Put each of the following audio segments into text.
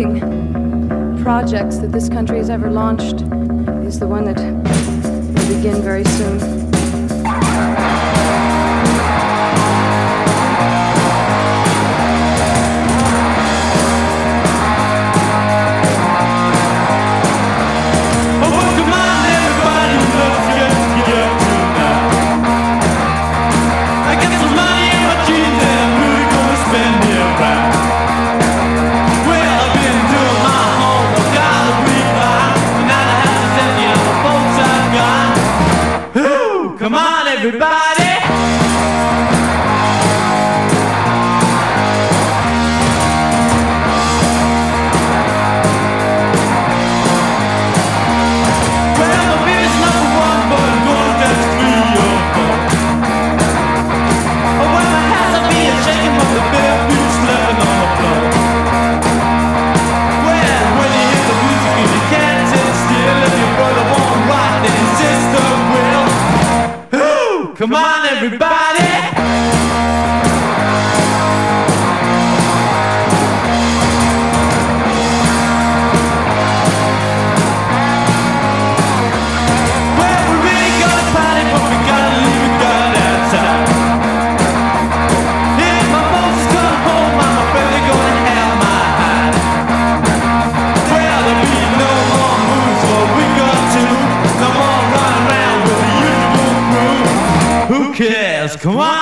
exciting projects that this country has ever launched is the one that will begin very soon. Come on, everybody. Come on.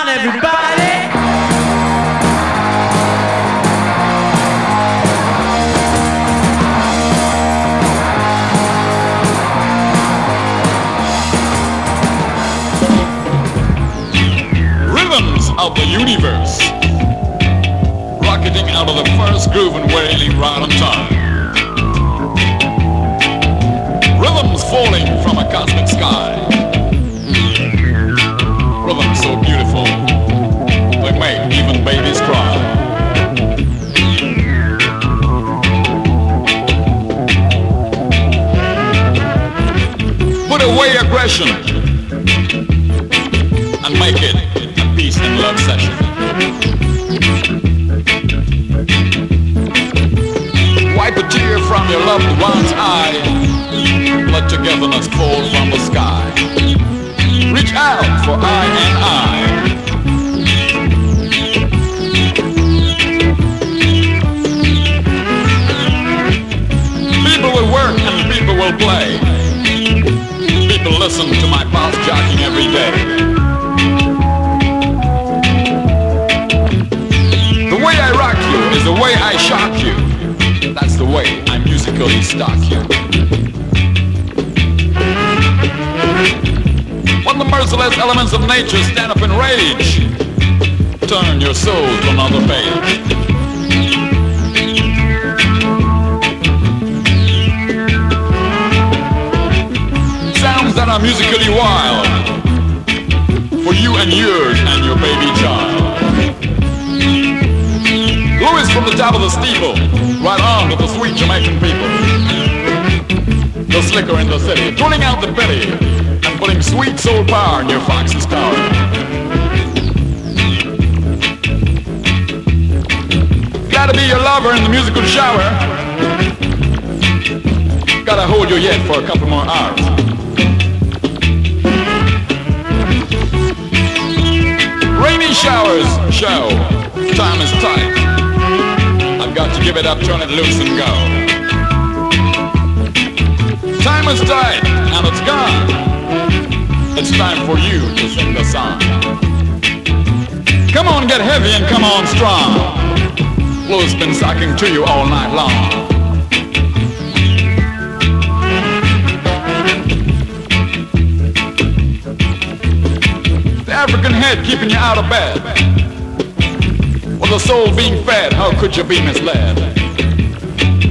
the slicker in the city, tuning out the belly and putting sweet soul power in your fox's tower. Gotta be your lover in the musical shower. Gotta hold you yet for a couple more hours. Rainy showers show. Time is tight. I've got to give it up, turn it loose and go. Time has died and it's gone. It's time for you to sing the song. Come on, get heavy and come on strong. Blue's been sucking to you all night long. The African head keeping you out of bed. With the soul being fed, how could you be misled?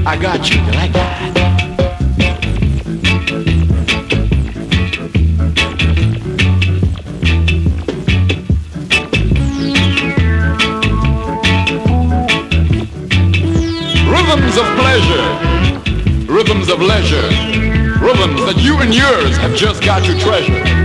I got you, you like that? of leisure, rhythms that you and yours have just got your treasure.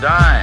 But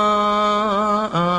uh, uh.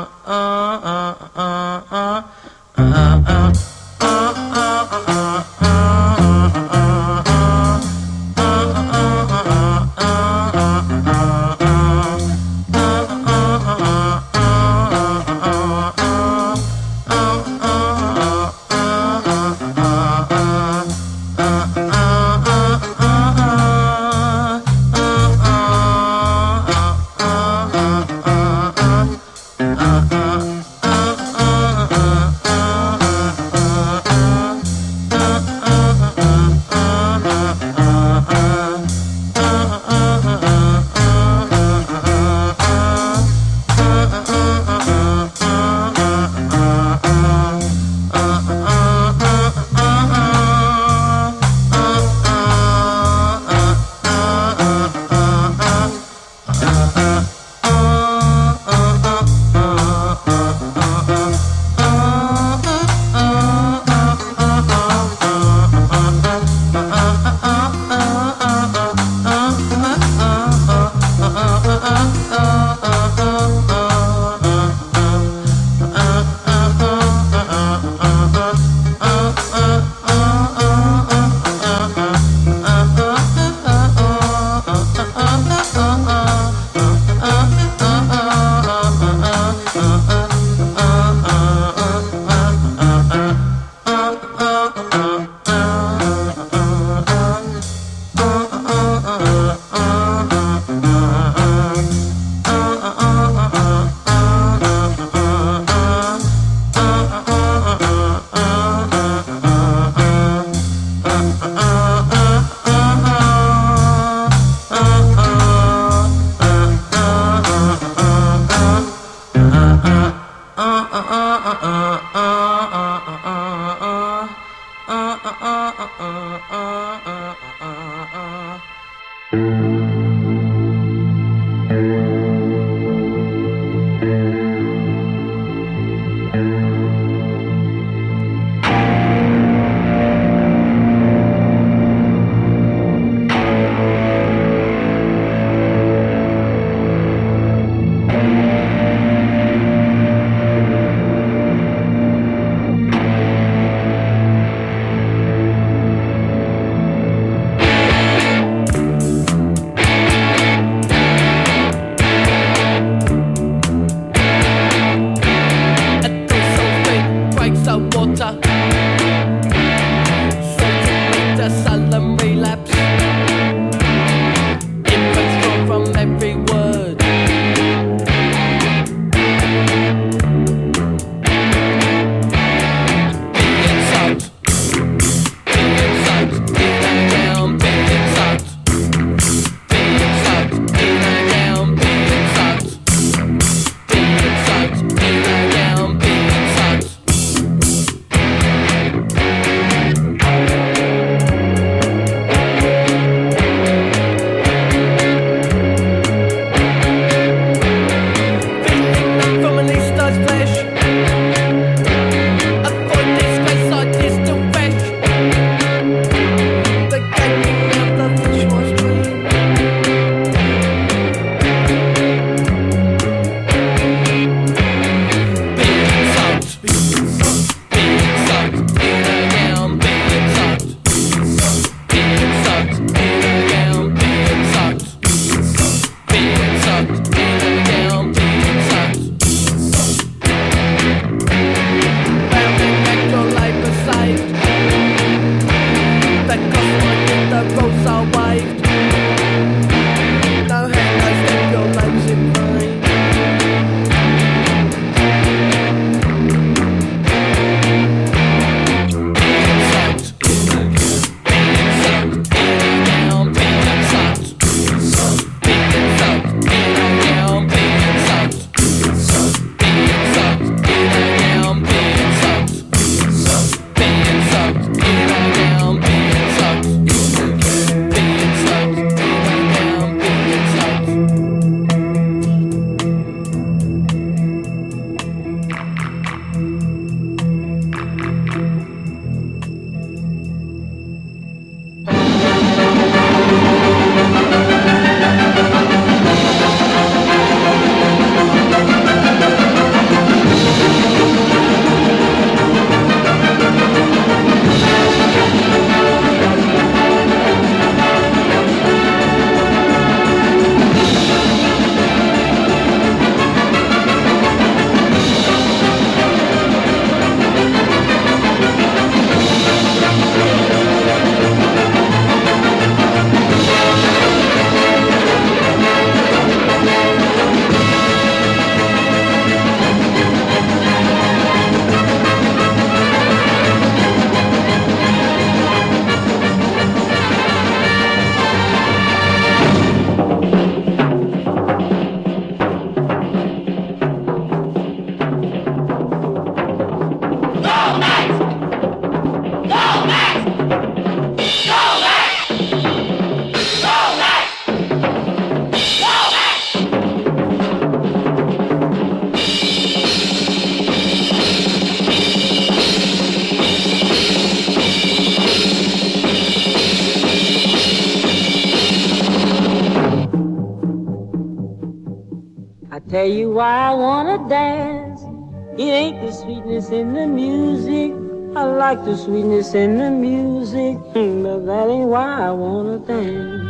The sweetness in the music, but that ain't why I wanna dance.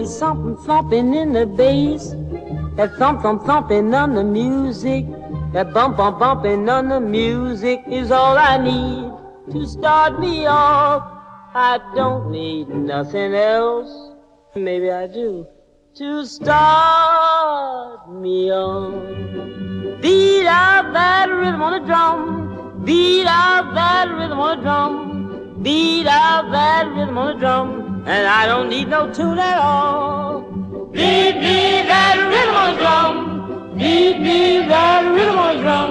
It's something thumping in the bass, that thump thump thumping on the music, that bump bump bumping on the music is all I need to start me off. I don't need nothing else. Maybe I do. To start me on. Beat out that rhythm on the drum. Beat out that rhythm on the drum. Beat out that rhythm on the drum. And I don't need no tune at all. Beat me that rhythm on the drum. Beat me that rhythm on the drum.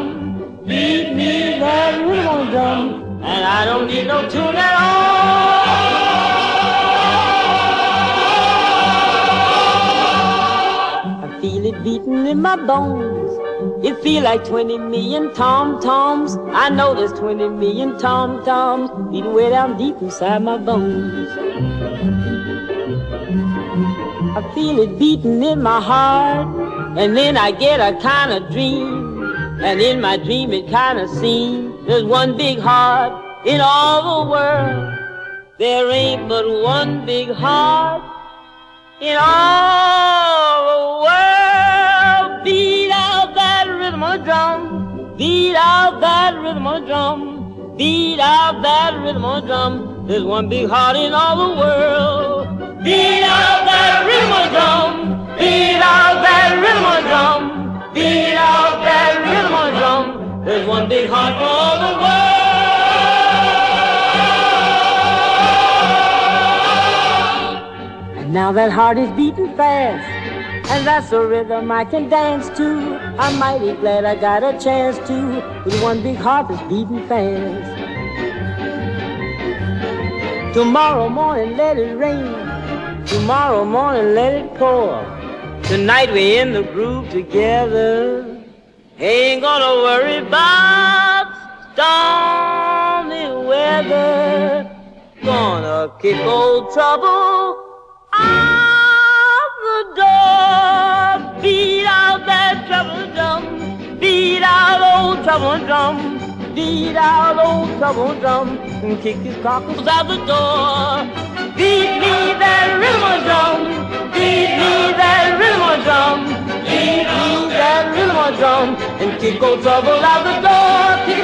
Beat me that rhythm on the drum. And I don't need no tune at all. I feel it beating in my bones. It feel like 20 million tom-toms. I know there's 20 million tom-toms beating way down deep inside my bones. I feel it beating in my heart, and then I get a kind of dream. And in my dream it kind of seems there's one big heart in all the world. There ain't but one big heart in all the world. Rhythm on the drum. Beat out that rhythm on the drum. Beat out that rhythm on the drum. There's one big heart in all the world. Beat out that rhythm on the drum. Beat out that rhythm on the drum. Beat out that rhythm on the drum. There's one big heart for all the world. And now that heart is beating fast. And that's a rhythm I can dance to. I'm mighty glad I got a chance to. With one big heart that's beating fast. Tomorrow morning let it rain. Tomorrow morning let it pour. Tonight we in the groove together. Ain't gonna worry about stormy weather. Gonna kick old trouble out the door. Beat out that trouble drum. Beat out old trouble drum. Beat out old trouble drum. And kick his cockles out the door. Beat me that rhythm drum. Beat me that rhythm drum. Beat me that rhythm drum. And kick old trouble out the door. Kick